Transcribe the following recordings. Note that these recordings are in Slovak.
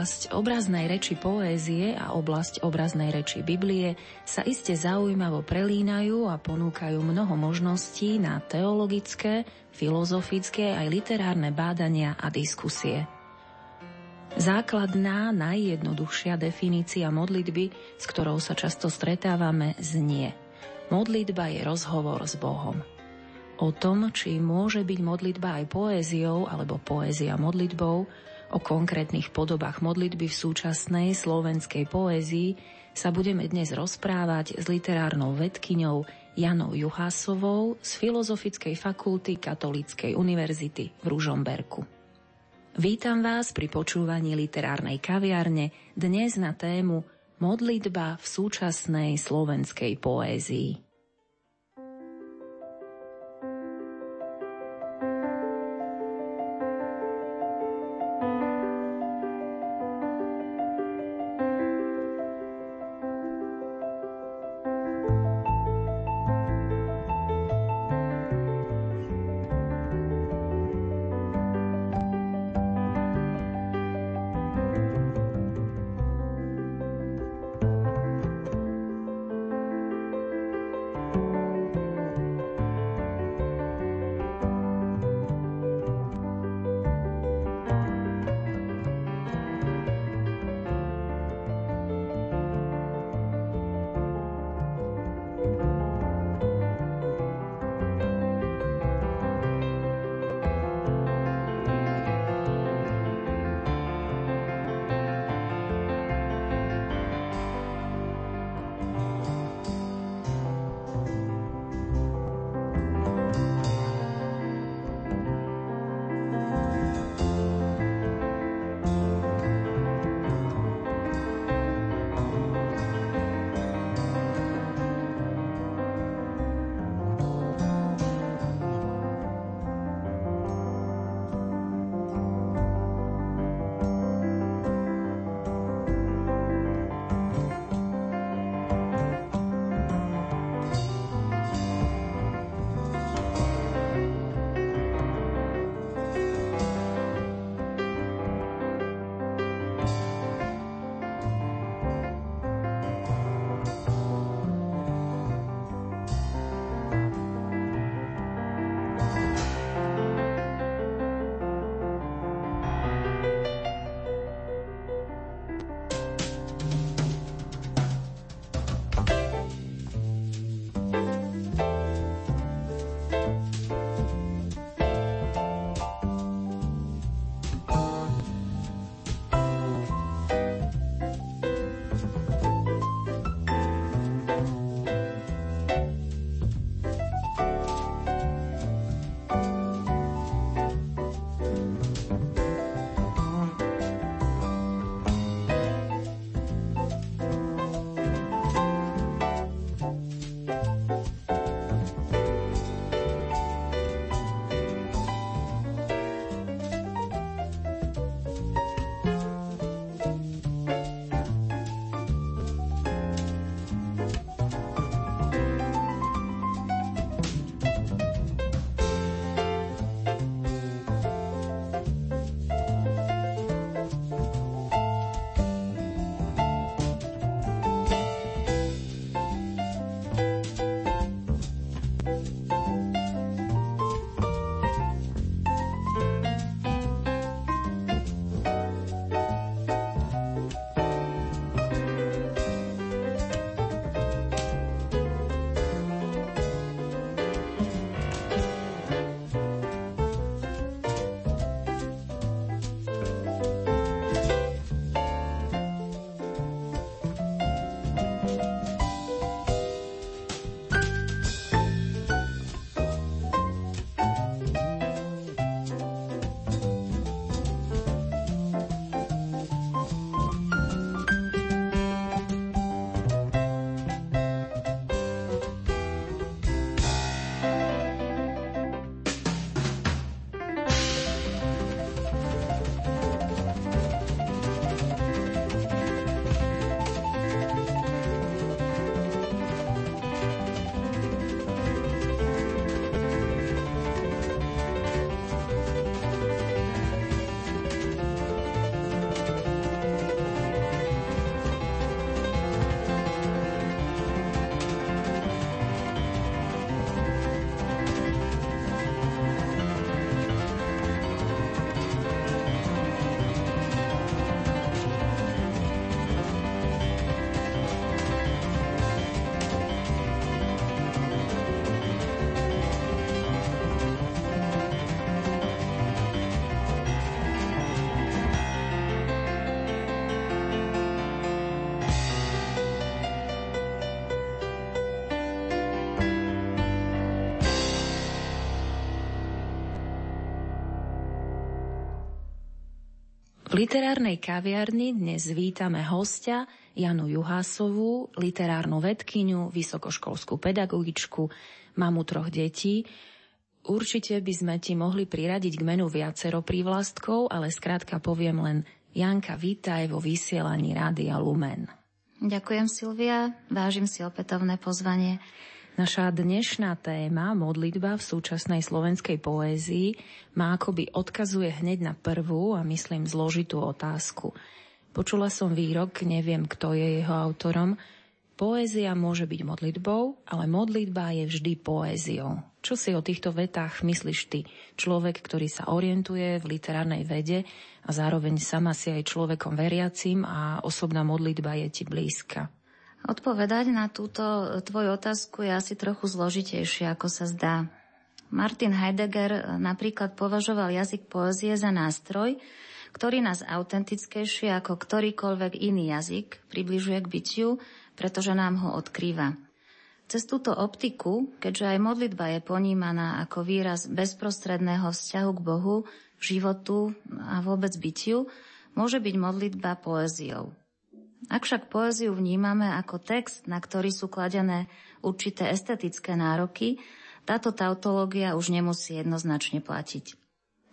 Oblasť obraznej reči poézie a oblasť obraznej reči Biblie sa iste zaujímavo prelínajú a ponúkajú mnoho možností na teologické, filozofické aj literárne bádania a diskusie. Základná, najjednoduchšia definícia modlitby, s ktorou sa často stretávame, znie. Modlitba je rozhovor s Bohom. O tom, či môže byť modlitba aj poéziou alebo poézia modlitbou, O konkrétnych podobách modlitby v súčasnej slovenskej poézii sa budeme dnes rozprávať s literárnou vedkyňou Janou Juhásovou z Filozofickej fakulty Katolíckej univerzity v Ružomberku. Vítam vás pri počúvaní literárnej kaviarne dnes na tému Modlitba v súčasnej slovenskej poézii. Literárnej kaviarni dnes vítame hostia Janu Juhásovú, literárnu vedkyňu, vysokoškolskú pedagogičku, mamu troch detí. Určite by sme ti mohli priradiť k menu viacero prívlastkov, ale skrátka poviem len Janka, vítaj vo vysielaní Rádia Lumen. Ďakujem Silvia, vážim si opätovné pozvanie. Naša dnešná téma, modlitba v súčasnej slovenskej poézii, má akoby odkazuje hneď na prvú a myslím zložitú otázku. Počula som výrok, neviem kto je jeho autorom, Poézia môže byť modlitbou, ale modlitba je vždy poéziou. Čo si o týchto vetách myslíš ty? Človek, ktorý sa orientuje v literárnej vede a zároveň sama si aj človekom veriacim a osobná modlitba je ti blízka. Odpovedať na túto tvoju otázku je asi trochu zložitejšie, ako sa zdá. Martin Heidegger napríklad považoval jazyk poezie za nástroj, ktorý nás autentickejšie ako ktorýkoľvek iný jazyk približuje k bytiu, pretože nám ho odkrýva. Cez túto optiku, keďže aj modlitba je ponímaná ako výraz bezprostredného vzťahu k Bohu, životu a vôbec bytiu, môže byť modlitba poéziou. Ak však poéziu vnímame ako text, na ktorý sú kladené určité estetické nároky, táto tautológia už nemusí jednoznačne platiť.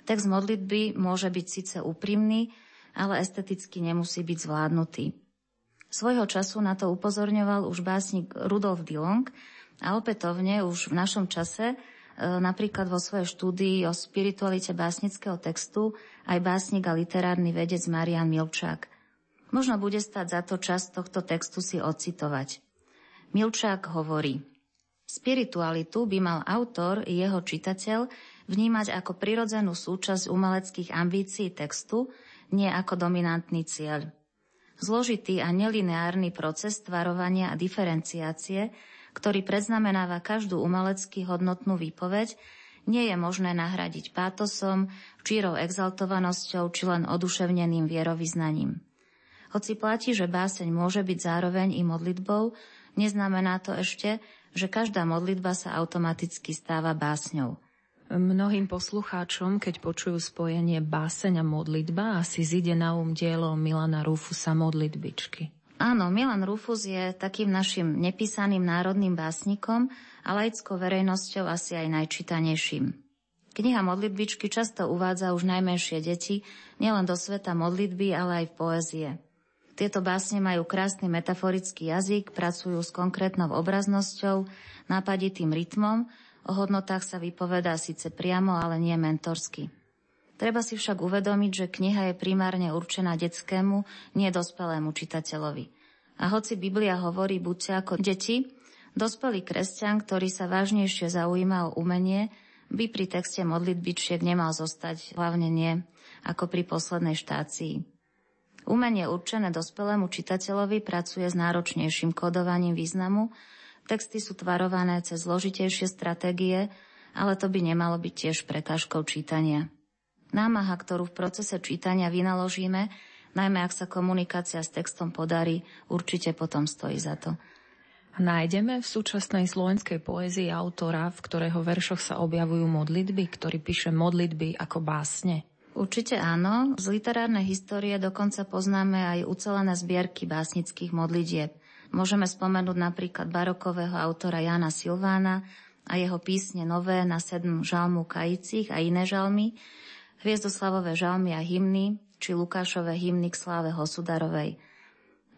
Text modlitby môže byť síce úprimný, ale esteticky nemusí byť zvládnutý. Svojho času na to upozorňoval už básnik Rudolf Dillong a opätovne už v našom čase, e, napríklad vo svojej štúdii o spiritualite básnického textu, aj básnik a literárny vedec Marian Milčák – Možno bude stať za to čas tohto textu si ocitovať. Milčák hovorí, spiritualitu by mal autor i jeho čitateľ vnímať ako prirodzenú súčasť umeleckých ambícií textu, nie ako dominantný cieľ. Zložitý a nelineárny proces tvarovania a diferenciácie, ktorý predznamenáva každú umelecky hodnotnú výpoveď, nie je možné nahradiť pátosom, čírou exaltovanosťou či len oduševneným vierovýznaním. Hoci platí, že báseň môže byť zároveň i modlitbou, neznamená to ešte, že každá modlitba sa automaticky stáva básňou. Mnohým poslucháčom, keď počujú spojenie báseň a modlitba, asi zide na um dielo Milana Rufusa modlitbičky. Áno, Milan Rufus je takým našim nepísaným národným básnikom a laickou verejnosťou asi aj najčítanejším. Kniha modlitbičky často uvádza už najmenšie deti nielen do sveta modlitby, ale aj v poézie. Tieto básne majú krásny metaforický jazyk, pracujú s konkrétnou obraznosťou, nápaditým rytmom, o hodnotách sa vypovedá síce priamo, ale nie mentorsky. Treba si však uvedomiť, že kniha je primárne určená detskému, nie dospelému čitateľovi. A hoci Biblia hovorí buďte ako deti, dospelý kresťan, ktorý sa vážnejšie zaujíma o umenie, by pri texte modlitbičiek nemal zostať, hlavne nie ako pri poslednej štácii. Umenie určené dospelému čitateľovi pracuje s náročnejším kodovaním významu, texty sú tvarované cez zložitejšie stratégie, ale to by nemalo byť tiež prekážkou čítania. Námaha, ktorú v procese čítania vynaložíme, najmä ak sa komunikácia s textom podarí, určite potom stojí za to. Nájdeme v súčasnej slovenskej poézii autora, v ktorého veršoch sa objavujú modlitby, ktorý píše modlitby ako básne. Určite áno. Z literárnej histórie dokonca poznáme aj ucelené zbierky básnických modlitieb. Môžeme spomenúť napríklad barokového autora Jana Silvána a jeho písne nové na sedm žalmu kajicích a iné žalmy, hviezdoslavové žalmy a hymny, či Lukášové hymny k sláve Hosudarovej.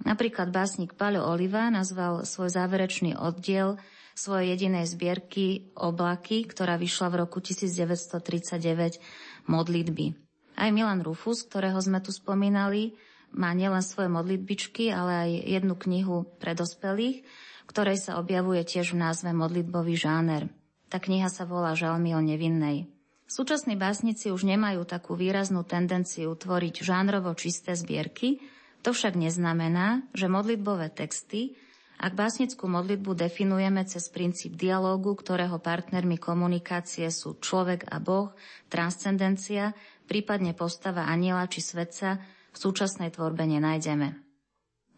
Napríklad básnik Paľo Oliva nazval svoj záverečný oddiel svojej jedinej zbierky Oblaky, ktorá vyšla v roku 1939 modlitby. Aj Milan Rufus, ktorého sme tu spomínali, má nielen svoje modlitbičky, ale aj jednu knihu pre dospelých, ktorej sa objavuje tiež v názve modlitbový žáner. Tá kniha sa volá Žalmy o nevinnej. Súčasní básnici už nemajú takú výraznú tendenciu tvoriť žánrovo čisté zbierky, to však neznamená, že modlitbové texty, ak básnickú modlitbu definujeme cez princíp dialógu, ktorého partnermi komunikácie sú človek a Boh, transcendencia, prípadne postava aniela či svetca v súčasnej tvorbe nenájdeme.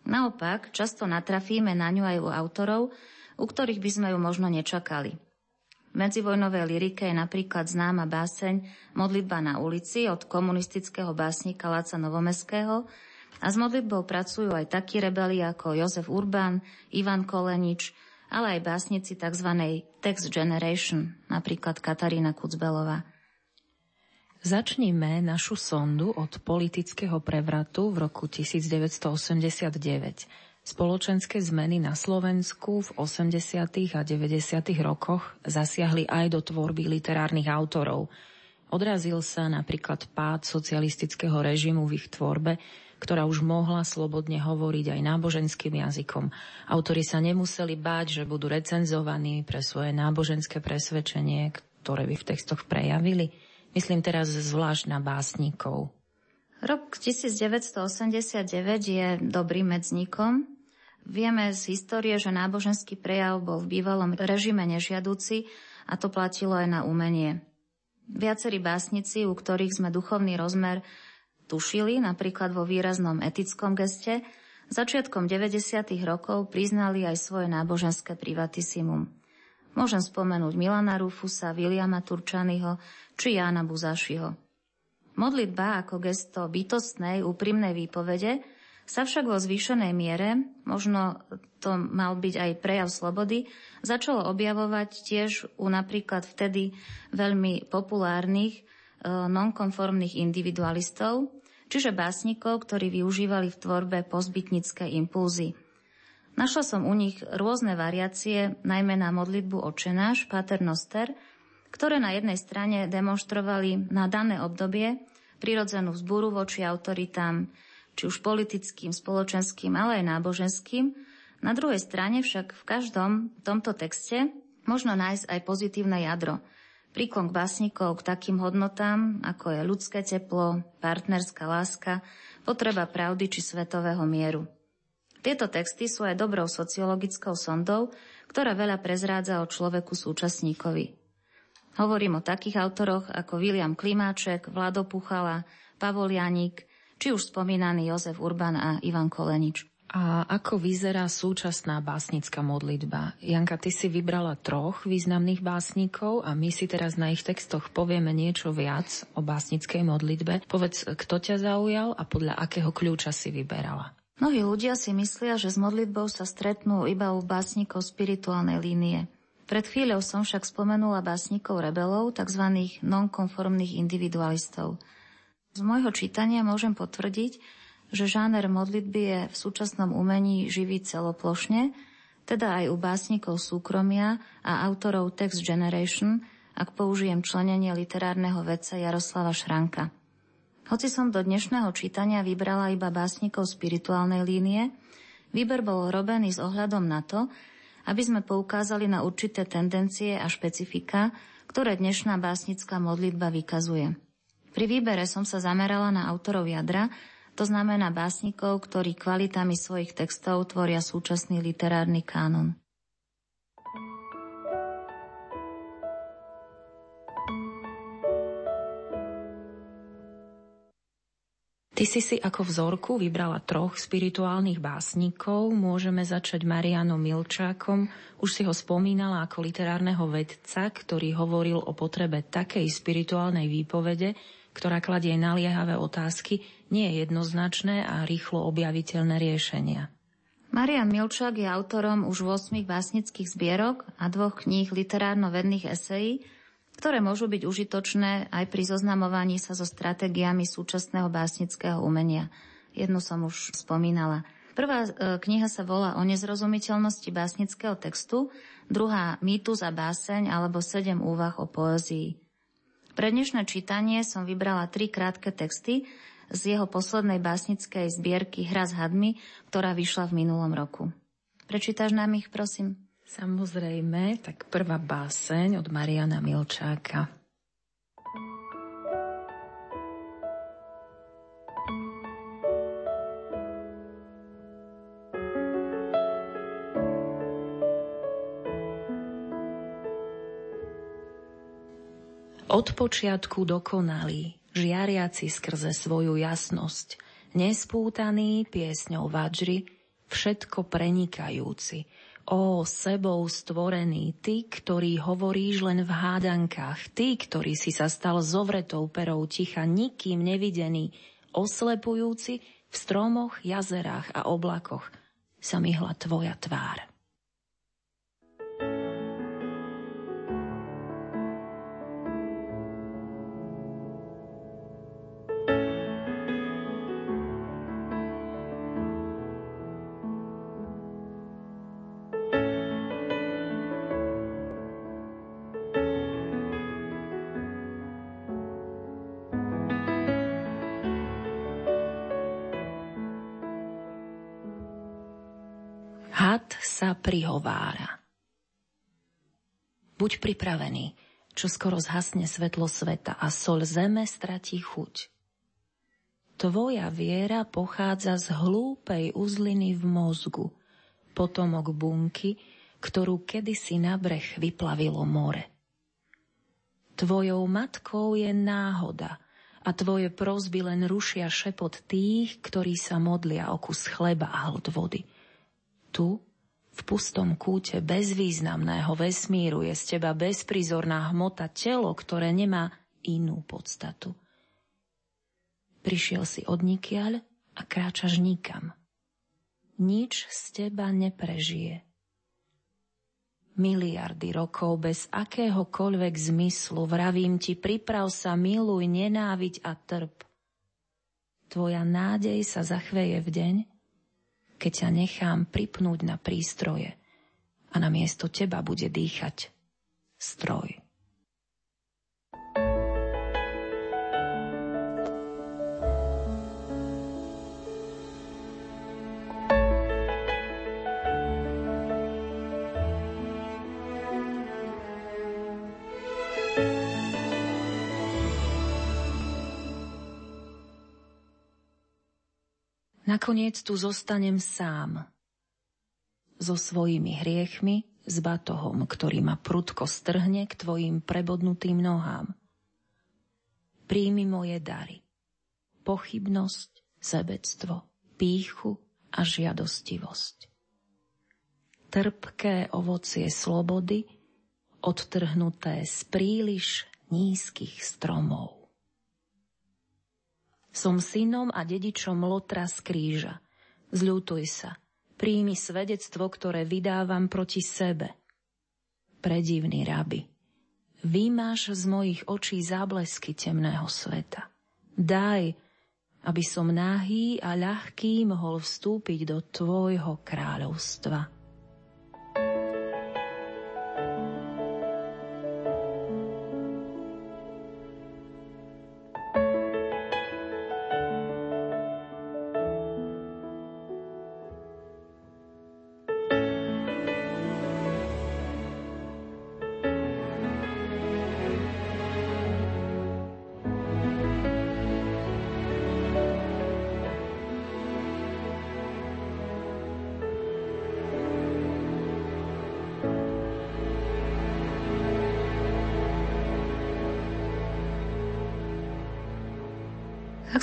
Naopak, často natrafíme na ňu aj u autorov, u ktorých by sme ju možno nečakali. V medzivojnovej lyrike je napríklad známa báseň Modlitba na ulici od komunistického básnika Láca Novomeského a s modlitbou pracujú aj takí rebeli ako Jozef Urban, Ivan Kolenič, ale aj básnici tzv. Text Generation, napríklad Katarína Kucbelová. Začníme našu sondu od politického prevratu v roku 1989. Spoločenské zmeny na Slovensku v 80. a 90. rokoch zasiahli aj do tvorby literárnych autorov. Odrazil sa napríklad pád socialistického režimu v ich tvorbe, ktorá už mohla slobodne hovoriť aj náboženským jazykom. Autori sa nemuseli báť, že budú recenzovaní pre svoje náboženské presvedčenie, ktoré by v textoch prejavili. Myslím teraz zvlášť na básnikov. Rok 1989 je dobrým medzníkom. Vieme z histórie, že náboženský prejav bol v bývalom režime nežiaduci a to platilo aj na umenie. Viacerí básnici, u ktorých sme duchovný rozmer tušili, napríklad vo výraznom etickom geste, začiatkom 90. rokov priznali aj svoje náboženské privatissimum. Môžem spomenúť Milana Rufusa, Viliama Turčanyho či Jána Buzášiho. Modlitba ako gesto bytostnej, úprimnej výpovede sa však vo zvýšenej miere, možno to mal byť aj prejav slobody, začalo objavovať tiež u napríklad vtedy veľmi populárnych e, nonkonformných individualistov, čiže básnikov, ktorí využívali v tvorbe pozbytnické impulzy. Našla som u nich rôzne variácie, najmä na modlitbu očenáš, Pater Noster, ktoré na jednej strane demonstrovali na dané obdobie prirodzenú vzburu voči autoritám, či už politickým, spoločenským, ale aj náboženským. Na druhej strane však v každom tomto texte možno nájsť aj pozitívne jadro. Príklon k básnikov k takým hodnotám, ako je ľudské teplo, partnerská láska, potreba pravdy či svetového mieru. Tieto texty sú aj dobrou sociologickou sondou, ktorá veľa prezrádza o človeku súčasníkovi. Hovorím o takých autoroch ako William Klimáček, Vlado Puchala, Pavol Janík, či už spomínaný Jozef Urban a Ivan Kolenič. A ako vyzerá súčasná básnická modlitba? Janka, ty si vybrala troch významných básnikov a my si teraz na ich textoch povieme niečo viac o básnickej modlitbe. Povedz, kto ťa zaujal a podľa akého kľúča si vyberala? Mnohí ľudia si myslia, že s modlitbou sa stretnú iba u básnikov spirituálnej línie. Pred chvíľou som však spomenula básnikov rebelov, tzv. nonkonformných individualistov – z môjho čítania môžem potvrdiť, že žáner modlitby je v súčasnom umení živý celoplošne, teda aj u básnikov súkromia a autorov Text Generation, ak použijem členenie literárneho vedca Jaroslava Šranka. Hoci som do dnešného čítania vybrala iba básnikov spirituálnej línie, výber bol robený s ohľadom na to, aby sme poukázali na určité tendencie a špecifika, ktoré dnešná básnická modlitba vykazuje. Pri výbere som sa zamerala na autorov jadra, to znamená básnikov, ktorí kvalitami svojich textov tvoria súčasný literárny kánon. Ty si si ako vzorku vybrala troch spirituálnych básnikov. Môžeme začať Marianom Milčákom. Už si ho spomínala ako literárneho vedca, ktorý hovoril o potrebe takej spirituálnej výpovede, ktorá kladie naliehavé otázky, nie je jednoznačné a rýchlo objaviteľné riešenia. Marian Milčák je autorom už 8 básnických zbierok a dvoch kníh literárno-vedných esejí, ktoré môžu byť užitočné aj pri zoznamovaní sa so stratégiami súčasného básnického umenia. Jednu som už spomínala. Prvá e, kniha sa volá o nezrozumiteľnosti básnického textu, druhá Mýtus a báseň alebo sedem úvah o poézii. Pre dnešné čítanie som vybrala tri krátke texty z jeho poslednej básnickej zbierky Hra s hadmi, ktorá vyšla v minulom roku. Prečítaš nám ich, prosím? Samozrejme, tak prvá báseň od Mariana Milčáka. Od počiatku dokonalý, žiariaci skrze svoju jasnosť, nespútaný piesňou vadžry, všetko prenikajúci, Ó, sebou stvorený, ty, ktorý hovoríš len v hádankách, ty, ktorý si sa stal zovretou perou ticha, nikým nevidený, oslepujúci v stromoch, jazerách a oblakoch, sa myhla tvoja tvár. Sa prihovára. Buď pripravený, čo skoro zhasne svetlo sveta a sol zeme stratí chuť. Tvoja viera pochádza z hlúpej uzliny v mozgu, potomok bunky, ktorú kedysi na breh vyplavilo more. Tvojou matkou je náhoda a tvoje prozby len rušia šepot tých, ktorí sa modlia o kus chleba a hlad vody. Tu, v pustom kúte bezvýznamného vesmíru je z teba bezprizorná hmota telo, ktoré nemá inú podstatu. Prišiel si od nikiaľ a kráčaš nikam. Nič z teba neprežije. Miliardy rokov bez akéhokoľvek zmyslu vravím ti, priprav sa, miluj, nenáviť a trp. Tvoja nádej sa zachveje v deň, keď ťa nechám pripnúť na prístroje a na miesto teba bude dýchať stroj. Nakoniec tu zostanem sám. So svojimi hriechmi, s batohom, ktorý ma prudko strhne k tvojim prebodnutým nohám. Príjmi moje dary. Pochybnosť, sebectvo, píchu a žiadostivosť. Trpké ovocie slobody, odtrhnuté z príliš nízkych stromov. Som synom a dedičom Lotra z kríža. Zľutuj sa. Príjmi svedectvo, ktoré vydávam proti sebe. Predivný rabi. Vymáš z mojich očí záblesky temného sveta. Daj, aby som nahý a ľahký mohol vstúpiť do tvojho kráľovstva.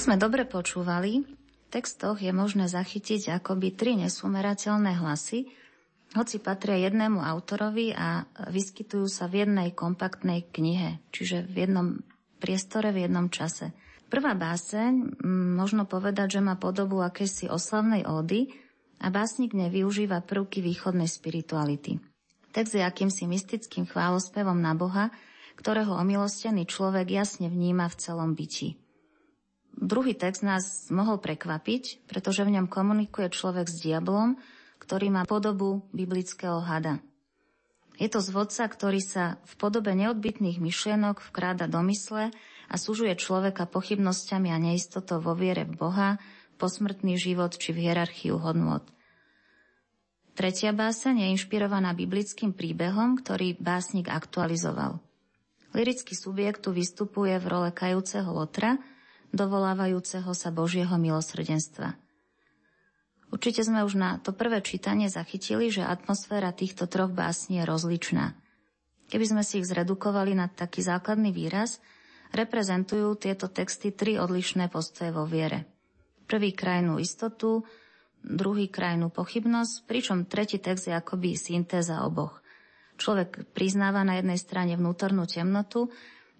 Sme dobre počúvali, v textoch je možné zachytiť akoby tri nesumerateľné hlasy, hoci patria jednému autorovi a vyskytujú sa v jednej kompaktnej knihe, čiže v jednom priestore, v jednom čase. Prvá báseň, možno povedať, že má podobu akejsi oslavnej ódy a básnik nevyužíva prvky východnej spirituality. Text je akýmsi mystickým chválospevom na Boha, ktorého omilostený človek jasne vníma v celom byti. Druhý text nás mohol prekvapiť, pretože v ňom komunikuje človek s diablom, ktorý má podobu biblického hada. Je to zvodca, ktorý sa v podobe neodbitných myšlienok vkráda do mysle a súžuje človeka pochybnosťami a neistotou vo viere v Boha, posmrtný život či v hierarchiu hodnot. Tretia báseň je inšpirovaná biblickým príbehom, ktorý básnik aktualizoval. Lirický subjekt tu vystupuje v role kajúceho lotra, dovolávajúceho sa Božieho milosrdenstva. Určite sme už na to prvé čítanie zachytili, že atmosféra týchto troch básní je rozličná. Keby sme si ich zredukovali na taký základný výraz, reprezentujú tieto texty tri odlišné postoje vo viere. Prvý krajnú istotu, druhý krajnú pochybnosť, pričom tretí text je akoby syntéza oboch. Človek priznáva na jednej strane vnútornú temnotu,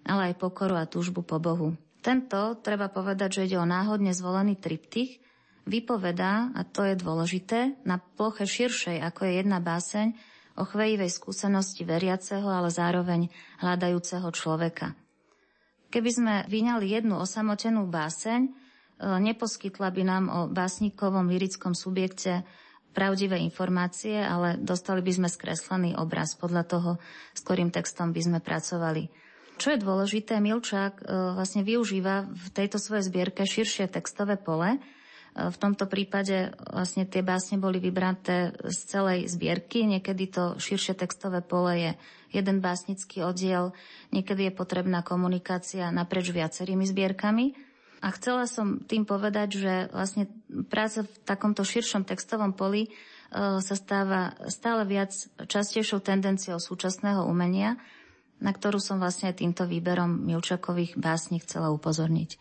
ale aj pokoru a túžbu po Bohu. Tento, treba povedať, že ide o náhodne zvolený triptych, vypovedá, a to je dôležité, na ploche širšej, ako je jedna báseň, o chvejivej skúsenosti veriaceho, ale zároveň hľadajúceho človeka. Keby sme vyňali jednu osamotenú báseň, e, neposkytla by nám o básnikovom lirickom subjekte pravdivé informácie, ale dostali by sme skreslený obraz podľa toho, s ktorým textom by sme pracovali. Čo je dôležité, Milčák e, vlastne využíva v tejto svojej zbierke širšie textové pole, v tomto prípade vlastne tie básne boli vybraté z celej zbierky. Niekedy to širšie textové pole je jeden básnický oddiel, niekedy je potrebná komunikácia naprieč viacerými zbierkami. A chcela som tým povedať, že vlastne práca v takomto širšom textovom poli e, sa stáva stále viac častejšou tendenciou súčasného umenia, na ktorú som vlastne týmto výberom Milčakových básní chcela upozorniť.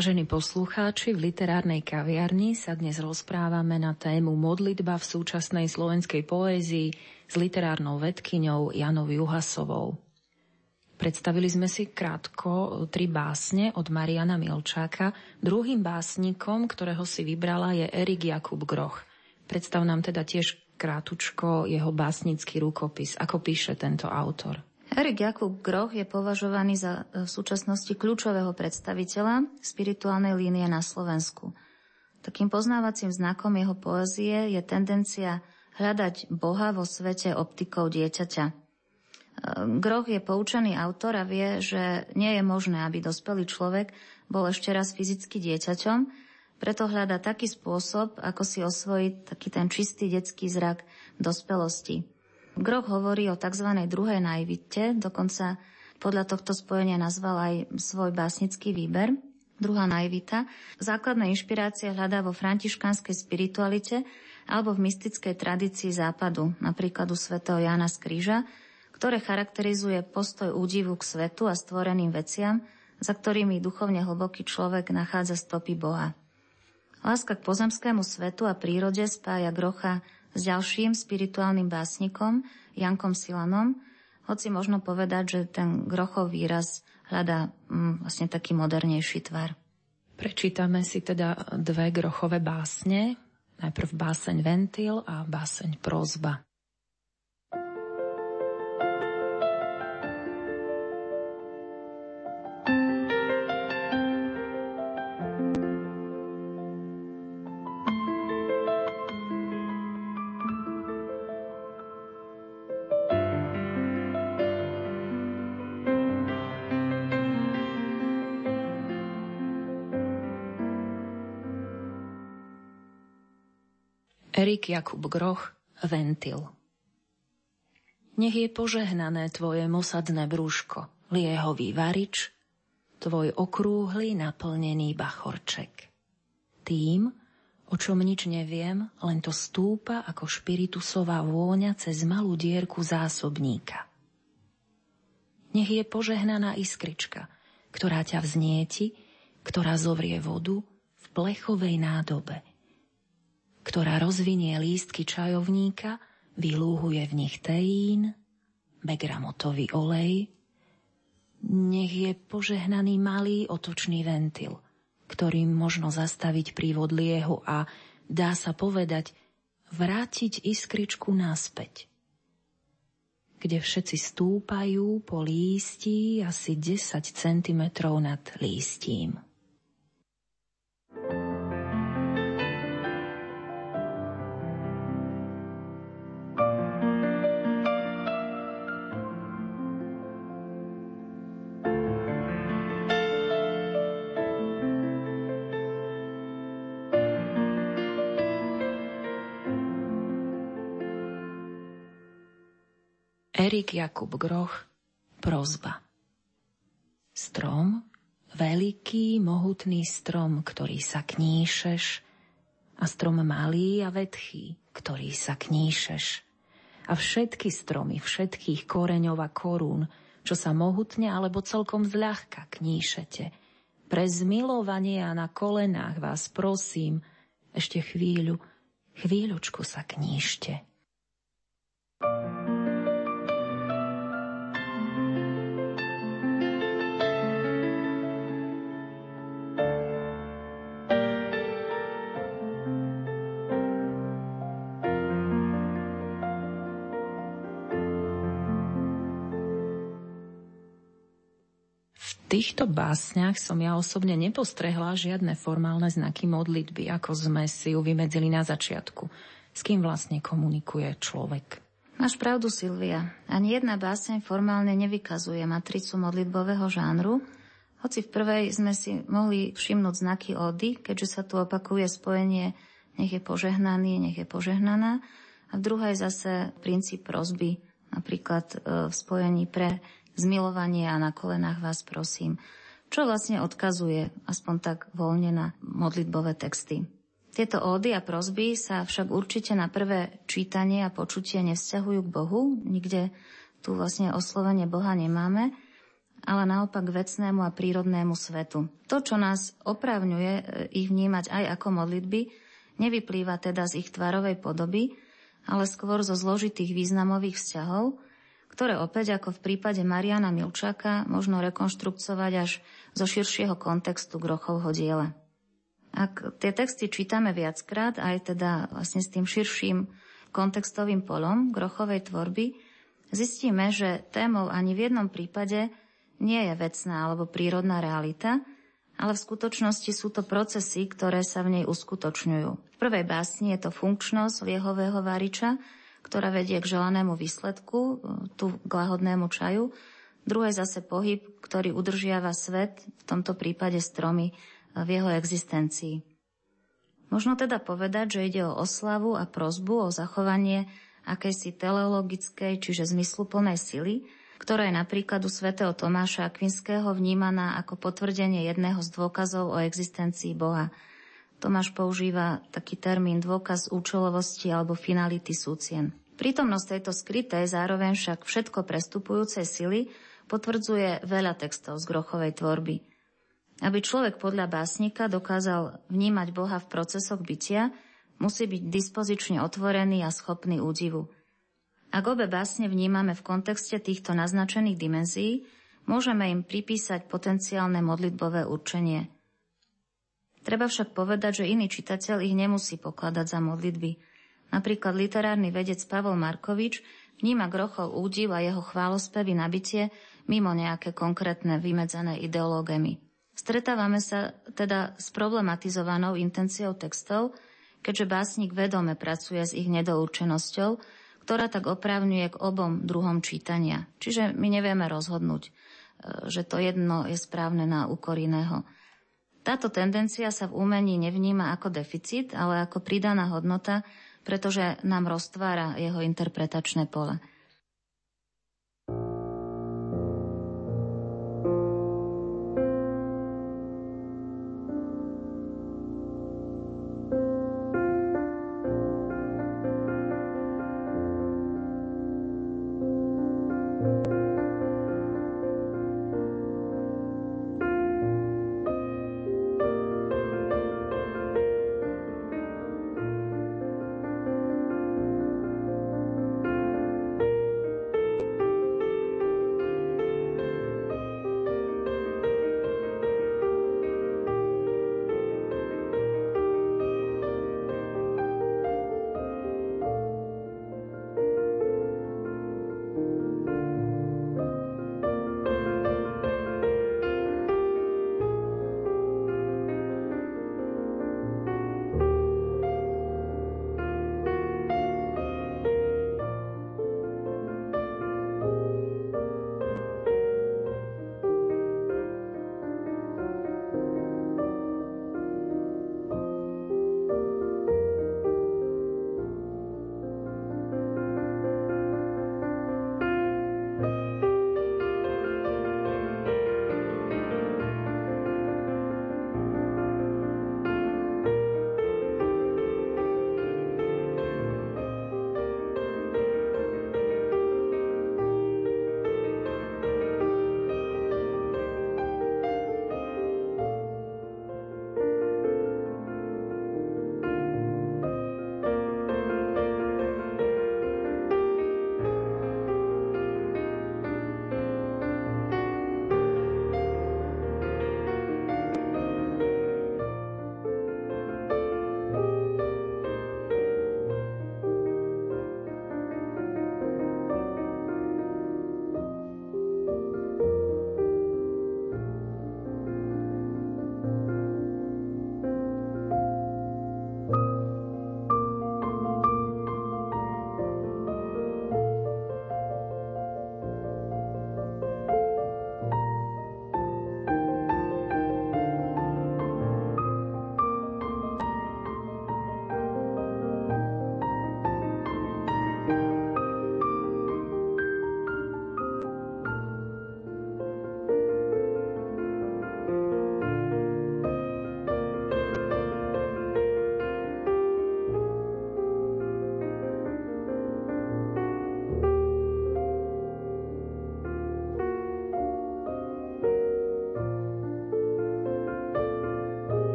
Vážení poslucháči, v literárnej kaviarni sa dnes rozprávame na tému modlitba v súčasnej slovenskej poézii s literárnou vedkyňou Janou Juhasovou. Predstavili sme si krátko tri básne od Mariana Milčáka. Druhým básnikom, ktorého si vybrala, je Erik Jakub Groch. Predstav nám teda tiež krátučko jeho básnický rukopis. Ako píše tento autor? Erik Jakub Groch je považovaný za e, v súčasnosti kľúčového predstaviteľa spirituálnej línie na Slovensku. Takým poznávacím znakom jeho poezie je tendencia hľadať Boha vo svete optikou dieťaťa. E, Groch je poučený autor a vie, že nie je možné, aby dospelý človek bol ešte raz fyzicky dieťaťom, preto hľada taký spôsob, ako si osvojiť taký ten čistý detský zrak dospelosti. Groch hovorí o tzv. druhej naivite, dokonca podľa tohto spojenia nazval aj svoj básnický výber. Druhá naivita. Základná inšpirácia hľadá vo františkanskej spiritualite alebo v mystickej tradícii západu, napríklad u svätého Jána z Kríža, ktoré charakterizuje postoj údivu k svetu a stvoreným veciam, za ktorými duchovne hlboký človek nachádza stopy Boha. Láska k pozemskému svetu a prírode spája Grocha s ďalším spirituálnym básnikom, Jankom Silanom, hoci možno povedať, že ten grochov výraz hľadá mm, vlastne taký modernejší tvar. Prečítame si teda dve grochové básne. Najprv báseň Ventil a báseň Prozba. Erik Jakub Groch, Ventil. Nech je požehnané tvoje mosadné brúško, liehový varič, tvoj okrúhly naplnený bachorček. Tým, o čom nič neviem, len to stúpa ako špiritusová vôňa cez malú dierku zásobníka. Nech je požehnaná iskrička, ktorá ťa vznieti, ktorá zovrie vodu v plechovej nádobe – ktorá rozvinie lístky čajovníka, vylúhuje v nich teín, begramotový olej. Nech je požehnaný malý otočný ventil, ktorým možno zastaviť prívod liehu a, dá sa povedať, vrátiť iskričku naspäť kde všetci stúpajú po lístí asi 10 cm nad lístím. Erik Jakub Groch Prozba Strom, veľký, mohutný strom, ktorý sa kníšeš, a strom malý a vedchý, ktorý sa kníšeš. A všetky stromy, všetkých koreňov a korún, čo sa mohutne alebo celkom zľahka kníšete. Pre zmilovanie a na kolenách vás prosím, ešte chvíľu, chvíľučku sa kníšte. Týchto básniach som ja osobne nepostrehla žiadne formálne znaky modlitby, ako sme si ju vymedzili na začiatku. S kým vlastne komunikuje človek? Máš pravdu, Silvia. Ani jedna báseň formálne nevykazuje matricu modlitbového žánru, hoci v prvej sme si mohli všimnúť znaky ody, keďže sa tu opakuje spojenie nech je požehnaný, nech je požehnaná, a v druhej zase princíp prozby, napríklad e, v spojení pre zmilovanie a na kolenách vás prosím, čo vlastne odkazuje aspoň tak voľne na modlitbové texty. Tieto ódy a prozby sa však určite na prvé čítanie a počutie nevzťahujú k Bohu, nikde tu vlastne oslovenie Boha nemáme, ale naopak vecnému a prírodnému svetu. To, čo nás opravňuje e, ich vnímať aj ako modlitby, nevyplýva teda z ich tvarovej podoby, ale skôr zo zložitých významových vzťahov, ktoré opäť ako v prípade Mariana Milčaka možno rekonštrukcovať až zo širšieho kontextu Grochovho diela. Ak tie texty čítame viackrát, aj teda vlastne s tým širším kontextovým polom Grochovej tvorby, zistíme, že témou ani v jednom prípade nie je vecná alebo prírodná realita, ale v skutočnosti sú to procesy, ktoré sa v nej uskutočňujú. V prvej básni je to funkčnosť liehového variča, ktorá vedie k želanému výsledku, tu k lahodnému čaju. Druhé zase pohyb, ktorý udržiava svet, v tomto prípade stromy, v jeho existencii. Možno teda povedať, že ide o oslavu a prozbu o zachovanie akejsi teleologickej, čiže zmysluplnej sily, ktorá je napríklad u svätého Tomáša Akvinského vnímaná ako potvrdenie jedného z dôkazov o existencii Boha. Tomáš používa taký termín dôkaz účelovosti alebo finality súcien. Prítomnosť tejto skrytej, zároveň však všetko prestupujúcej sily potvrdzuje veľa textov z Grochovej tvorby – aby človek podľa básnika dokázal vnímať Boha v procesoch bytia, musí byť dispozične otvorený a schopný údivu. Ak obe básne vnímame v kontexte týchto naznačených dimenzií, môžeme im pripísať potenciálne modlitbové určenie. Treba však povedať, že iný čitateľ ich nemusí pokladať za modlitby. Napríklad literárny vedec Pavol Markovič vníma Grochov údiv a jeho chválospevy nabitie mimo nejaké konkrétne vymedzené ideológemy. Stretávame sa teda s problematizovanou intenciou textov, keďže básnik vedome pracuje s ich nedoučenosťou, ktorá tak oprávňuje k obom druhom čítania. Čiže my nevieme rozhodnúť, e, že to jedno je správne na úkor iného. Táto tendencia sa v umení nevníma ako deficit, ale ako pridaná hodnota, pretože nám roztvára jeho interpretačné pole.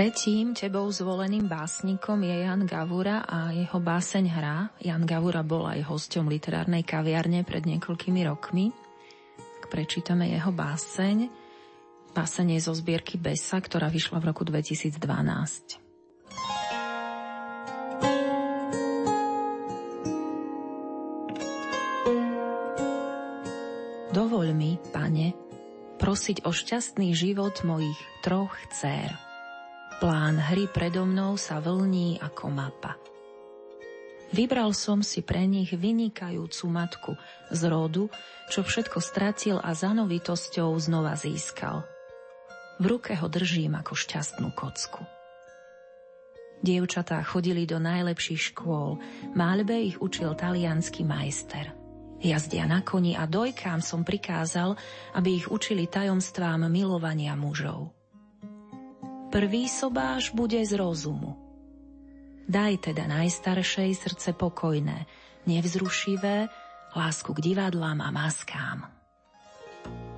Tretím tebou zvoleným básnikom je Jan Gavura a jeho báseň Hra. Jan Gavura bol aj hosťom literárnej kaviarne pred niekoľkými rokmi. Prečítame jeho báseň. Báseň je zo zbierky Besa, ktorá vyšla v roku 2012. Dovoľ mi, pane, prosiť o šťastný život mojich troch dcér. Plán hry predo mnou sa vlní ako mapa. Vybral som si pre nich vynikajúcu matku z rodu, čo všetko stratil a za novitosťou znova získal. V ruke ho držím ako šťastnú kocku. Dievčatá chodili do najlepších škôl, máľbe ich učil talianský majster. Jazdia na koni a dojkám som prikázal, aby ich učili tajomstvám milovania mužov. Prvý sobáš bude z rozumu. Daj teda najstaršej srdce pokojné, nevzrušivé, lásku k divadlám a maskám.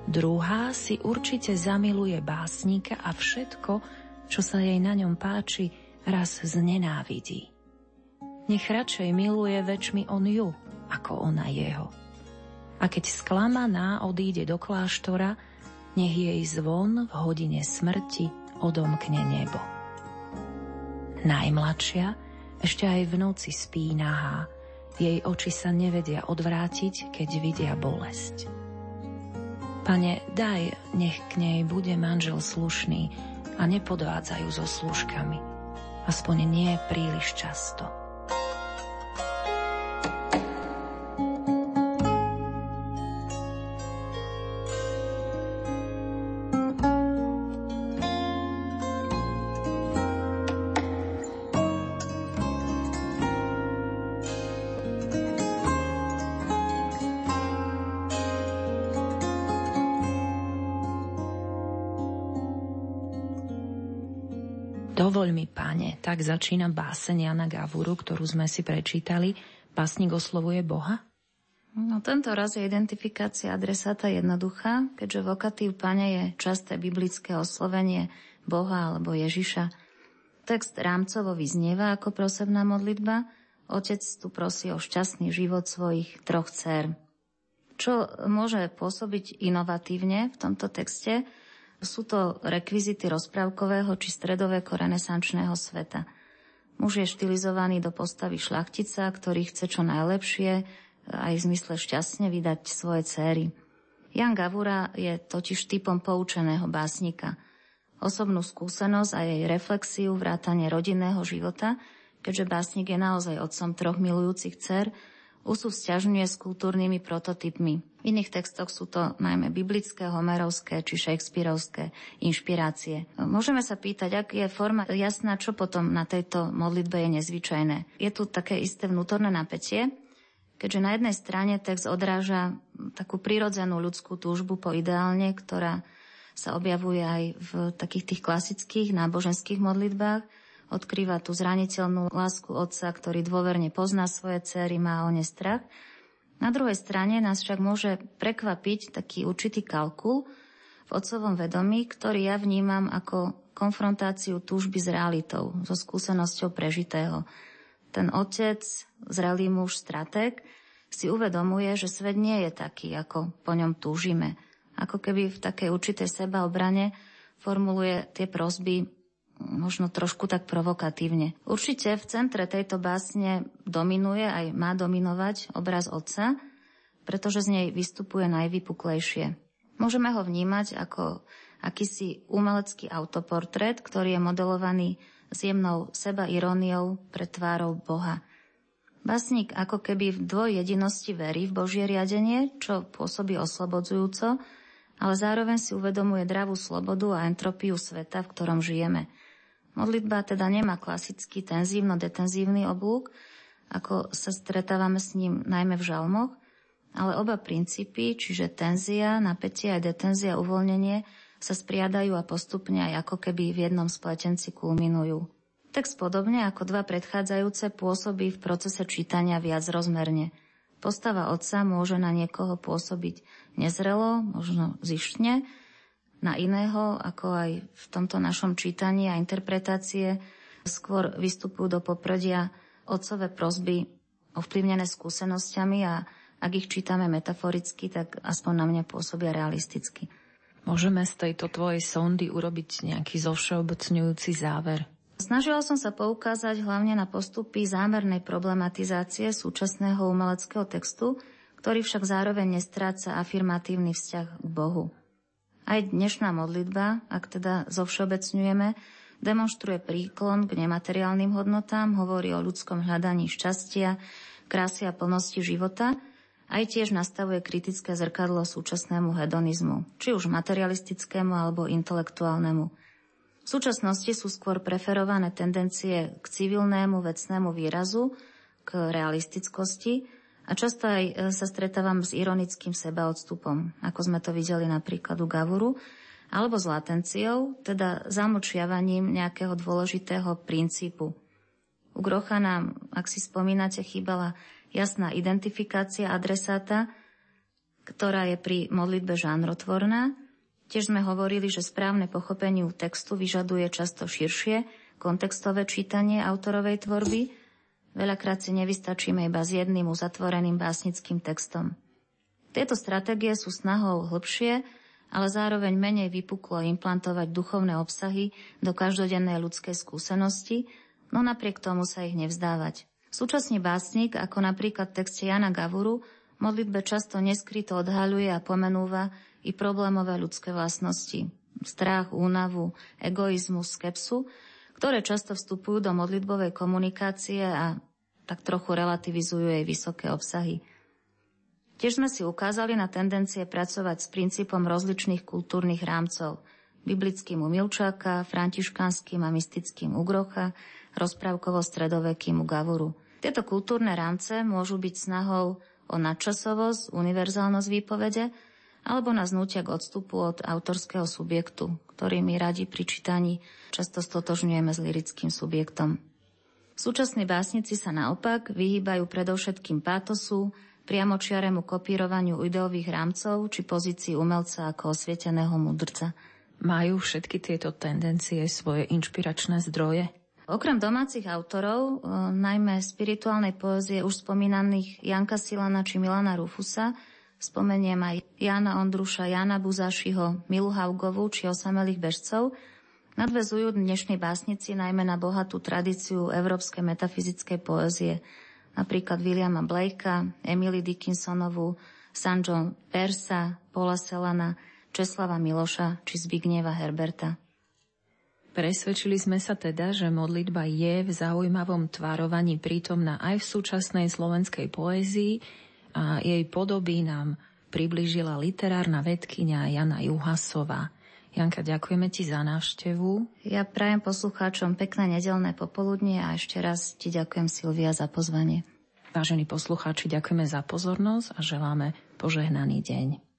Druhá si určite zamiluje básnika a všetko, čo sa jej na ňom páči, raz znenávidí. Nech radšej miluje väčšmi on ju, ako ona jeho. A keď sklamaná odíde do kláštora, nech jej zvon v hodine smrti odomkne nebo. Najmladšia ešte aj v noci spí nahá, jej oči sa nevedia odvrátiť, keď vidia bolesť. Pane, daj, nech k nej bude manžel slušný a nepodvádzajú so služkami, aspoň nie príliš často. Dovoľ mi, pane, tak začína báseň Jana Gavuru, ktorú sme si prečítali. Básnik oslovuje Boha? No tento raz je identifikácia adresáta jednoduchá, keďže vokatív pane je časté biblické oslovenie Boha alebo Ježiša. Text rámcovo vyznieva ako prosebná modlitba. Otec tu prosí o šťastný život svojich troch dcer. Čo môže pôsobiť inovatívne v tomto texte, sú to rekvizity rozprávkového či stredoveko renesančného sveta. Muž je štilizovaný do postavy šlachtica, ktorý chce čo najlepšie, aj v zmysle šťastne vydať svoje céry. Jan Gavura je totiž typom poučeného básnika. Osobnú skúsenosť a jej reflexiu vrátane rodinného života, keďže básnik je naozaj otcom troch milujúcich dcer, usúvzťažňuje s kultúrnymi prototypmi. V iných textoch sú to najmä biblické, homerovské či shakespearovské inšpirácie. Môžeme sa pýtať, ak je forma jasná, čo potom na tejto modlitbe je nezvyčajné. Je tu také isté vnútorné napätie, keďže na jednej strane text odráža takú prirodzenú ľudskú túžbu po ideálne, ktorá sa objavuje aj v takých tých klasických náboženských modlitbách, odkrýva tú zraniteľnú lásku otca, ktorý dôverne pozná svoje céry, má o ne strach. Na druhej strane nás však môže prekvapiť taký určitý kalkul v otcovom vedomí, ktorý ja vnímam ako konfrontáciu túžby s realitou, so skúsenosťou prežitého. Ten otec, zrelý muž, stratek, si uvedomuje, že svet nie je taký, ako po ňom túžime. Ako keby v takej určitej sebaobrane formuluje tie prosby možno trošku tak provokatívne. Určite v centre tejto básne dominuje aj má dominovať obraz otca, pretože z nej vystupuje najvypuklejšie. Môžeme ho vnímať ako akýsi umelecký autoportrét, ktorý je modelovaný s jemnou seba iróniou pred tvárou Boha. Básnik ako keby v dvojjedinosti verí v Božie riadenie, čo pôsobí oslobodzujúco, ale zároveň si uvedomuje dravú slobodu a entropiu sveta, v ktorom žijeme – Modlitba teda nemá klasický tenzívno-detenzívny oblúk, ako sa stretávame s ním najmä v žalmoch, ale oba princípy, čiže tenzia, napätie a detenzia, uvoľnenie, sa spriadajú a postupne aj ako keby v jednom spletenci kulminujú. Text podobne ako dva predchádzajúce pôsobí v procese čítania viac rozmerne. Postava otca môže na niekoho pôsobiť nezrelo, možno zištne, na iného, ako aj v tomto našom čítaní a interpretácie skôr vystupujú do popredia otcové prosby ovplyvnené skúsenosťami a ak ich čítame metaforicky, tak aspoň na mňa pôsobia realisticky. Môžeme z tejto tvojej sondy urobiť nejaký zovšeobecňujúci záver? Snažila som sa poukázať hlavne na postupy zámernej problematizácie súčasného umeleckého textu, ktorý však zároveň nestráca afirmatívny vzťah k Bohu. Aj dnešná modlitba, ak teda zovšeobecňujeme, demonstruje príklon k nemateriálnym hodnotám, hovorí o ľudskom hľadaní šťastia, krásy a plnosti života, aj tiež nastavuje kritické zrkadlo súčasnému hedonizmu, či už materialistickému alebo intelektuálnemu. V súčasnosti sú skôr preferované tendencie k civilnému vecnému výrazu, k realistickosti a často aj e, sa stretávam s ironickým sebaodstupom, ako sme to videli napríklad u Gavuru, alebo s latenciou, teda zamlčiavaním nejakého dôležitého princípu. U Grocha nám, ak si spomínate, chýbala jasná identifikácia adresáta, ktorá je pri modlitbe žánrotvorná. Tiež sme hovorili, že správne pochopeniu textu vyžaduje často širšie, kontextové čítanie autorovej tvorby. Veľakrát si nevystačíme iba s jedným uzatvoreným básnickým textom. Tieto stratégie sú snahou hlbšie ale zároveň menej vypuklo implantovať duchovné obsahy do každodennej ľudskej skúsenosti, no napriek tomu sa ich nevzdávať. Súčasný básnik, ako napríklad v texte Jana Gavuru, modlitbe často neskryto odhaľuje a pomenúva i problémové ľudské vlastnosti. Strach, únavu, egoizmus, skepsu, ktoré často vstupujú do modlitbovej komunikácie a tak trochu relativizujú jej vysoké obsahy. Tiež sme si ukázali na tendencie pracovať s princípom rozličných kultúrnych rámcov. Biblickým u Milčáka, františkanským a mystickým u Grocha, rozprávkovo-stredovekým u Gavuru. Tieto kultúrne rámce môžu byť snahou o nadčasovosť, univerzálnosť výpovede, alebo nás nutia k odstupu od autorského subjektu, ktorý my radi pri čítaní často stotožňujeme s lirickým subjektom. Súčasní básnici sa naopak vyhýbajú predovšetkým pátosu, priamočiaremu kopírovaniu ideových rámcov či pozícii umelca ako osvieteného mudrca. Majú všetky tieto tendencie svoje inšpiračné zdroje? Okrem domácich autorov, e, najmä spirituálnej poezie už spomínaných Janka Silana či Milana Rufusa, spomeniem aj Jana Ondruša, Jana Buzašiho, Milu Haugovú či osamelých bežcov, nadvezujú dnešní básnici najmä na bohatú tradíciu európskej metafyzickej poezie – napríklad Williama Blakea, Emily Dickinsonovú, San John Persa, Paula Selana, Česlava Miloša či Zbigneva Herberta. Presvedčili sme sa teda, že modlitba je v zaujímavom tvárovaní prítomná aj v súčasnej slovenskej poézii a jej podoby nám priblížila literárna vedkynia Jana Juhasová. Janka, ďakujeme ti za návštevu. Ja prajem poslucháčom pekné nedelné popoludnie a ešte raz ti ďakujem Silvia za pozvanie. Vážení poslucháči, ďakujeme za pozornosť a želáme požehnaný deň.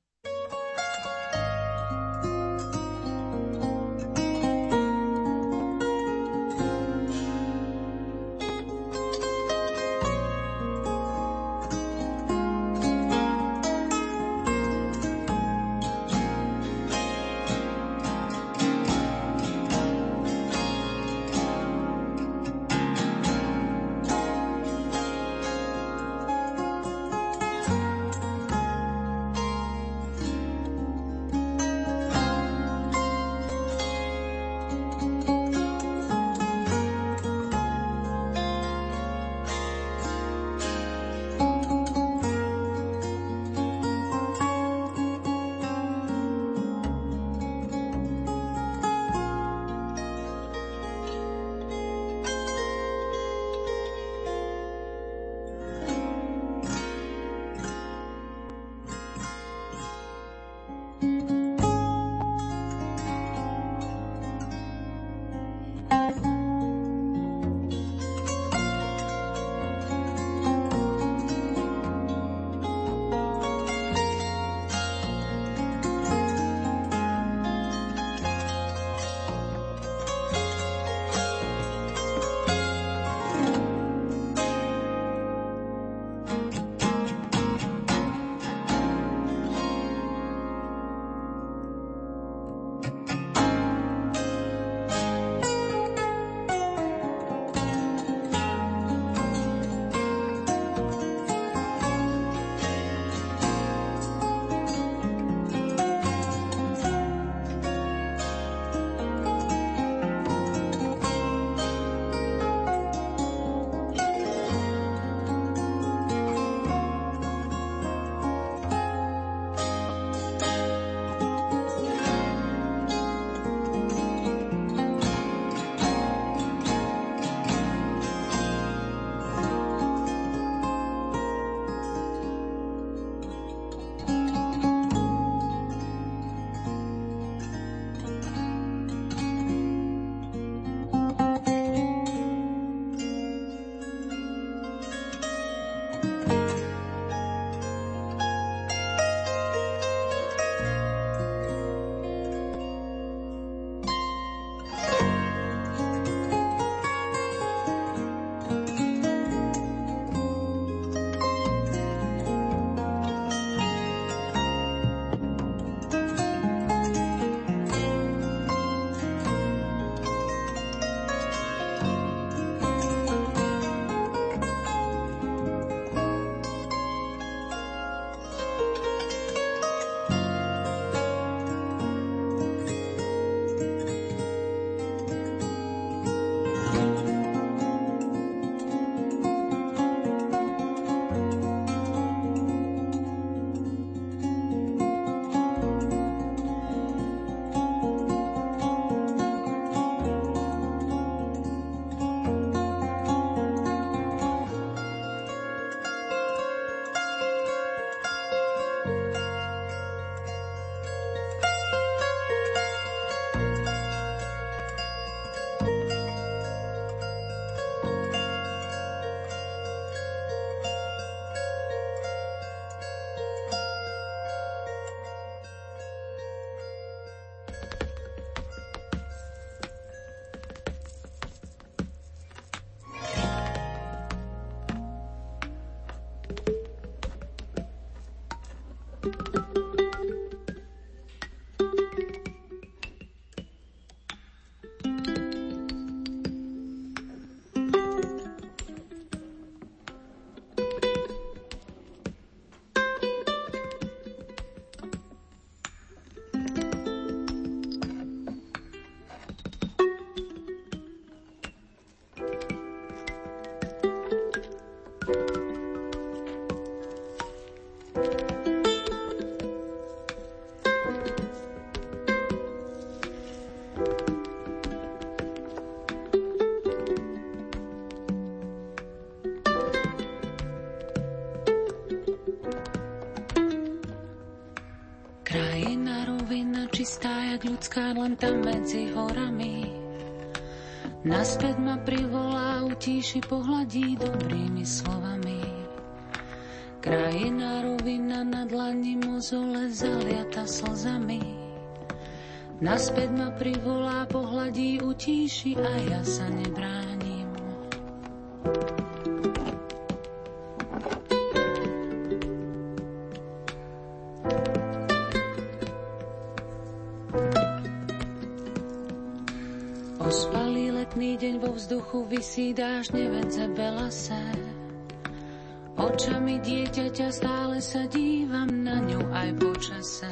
Ľudská len tam medzi horami. Naspäť ma privolá, utíši, pohľadí dobrými slovami. Krajina rovina na dlani mozole zaliata slzami. Naspäť ma privolá, pohľadí, utíši a ja sa nebránim. Vzduchu vysí dáž nevedze belase. Očami dieťaťa stále sa dívam na ňu aj po čase.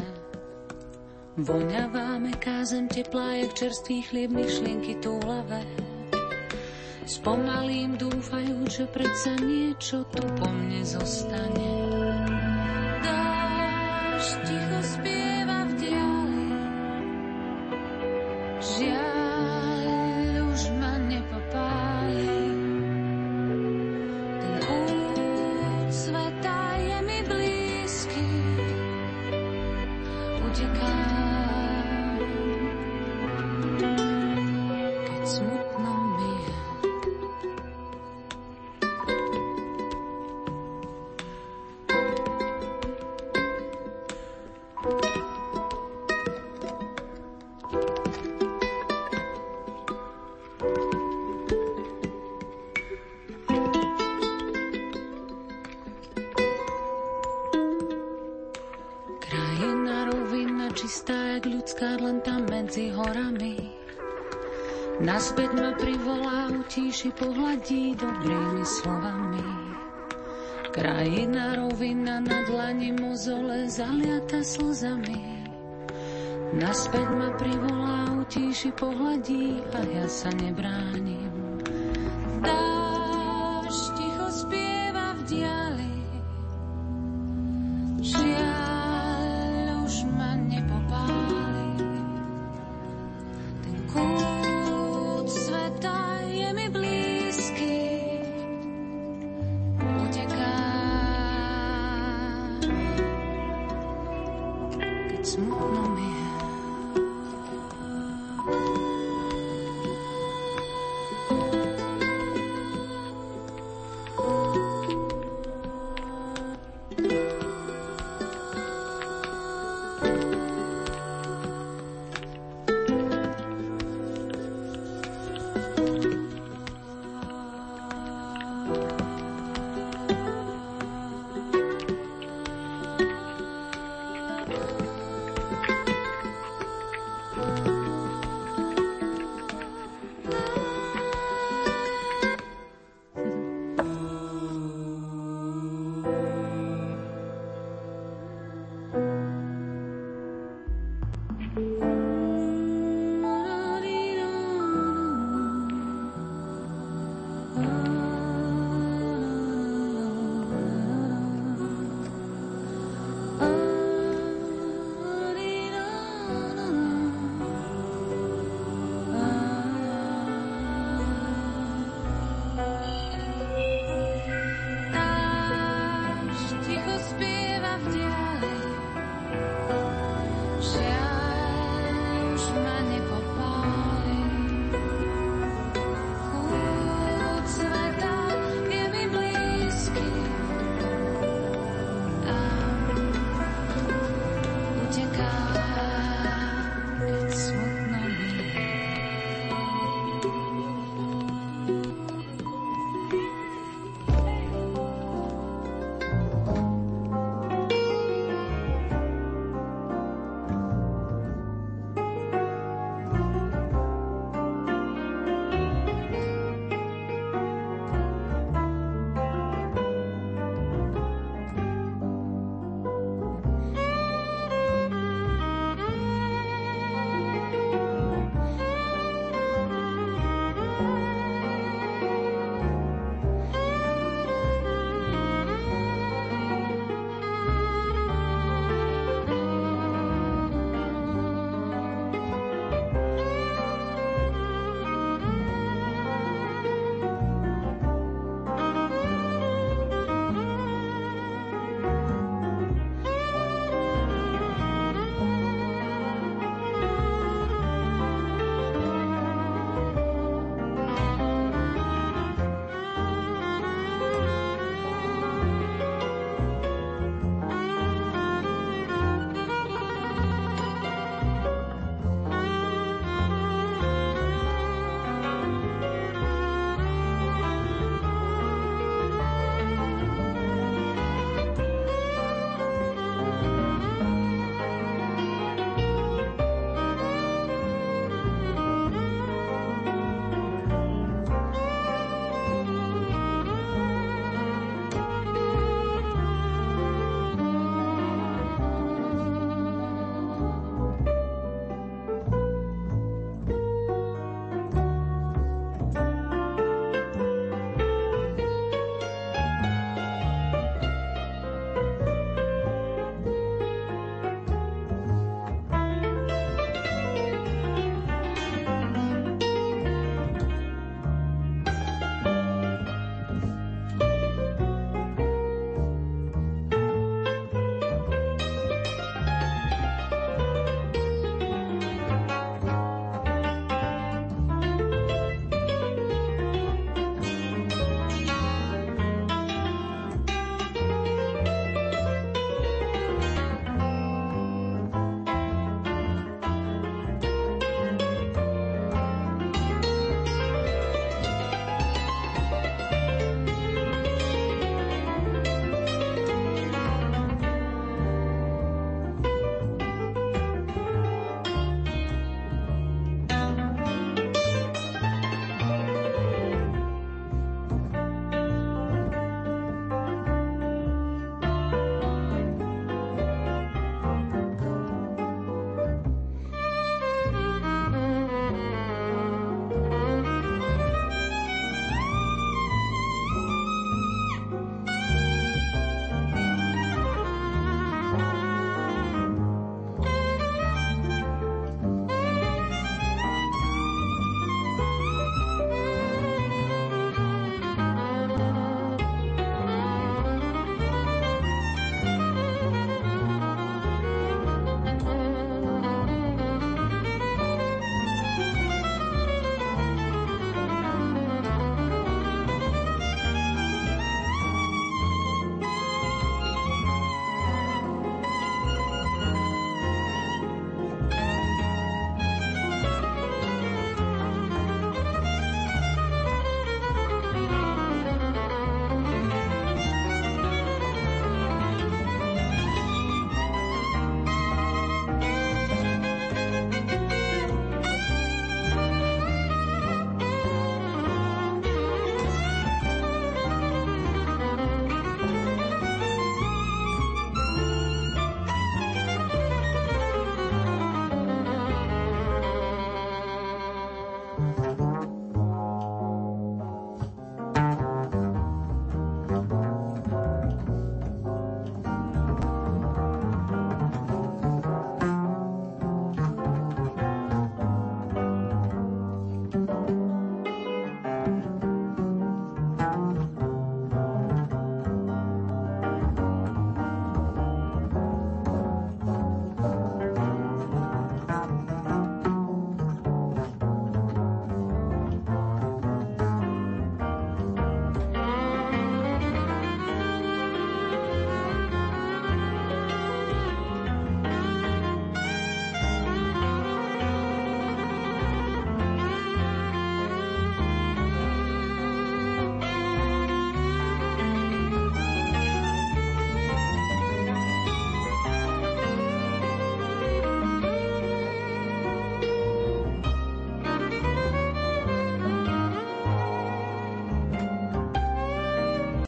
Voňavá meká zem teplá, jak čerstvý chlieb, myšlienky túlavé. Spomalím dúfajú, že predsa niečo tu po mne zostane. Pohľadí dobrými slovami. Krajina rovina na dlani mozole zaliata slzami. Naspäť ma privolá, utíši, pohľadí a ja sa nebránim. Dáš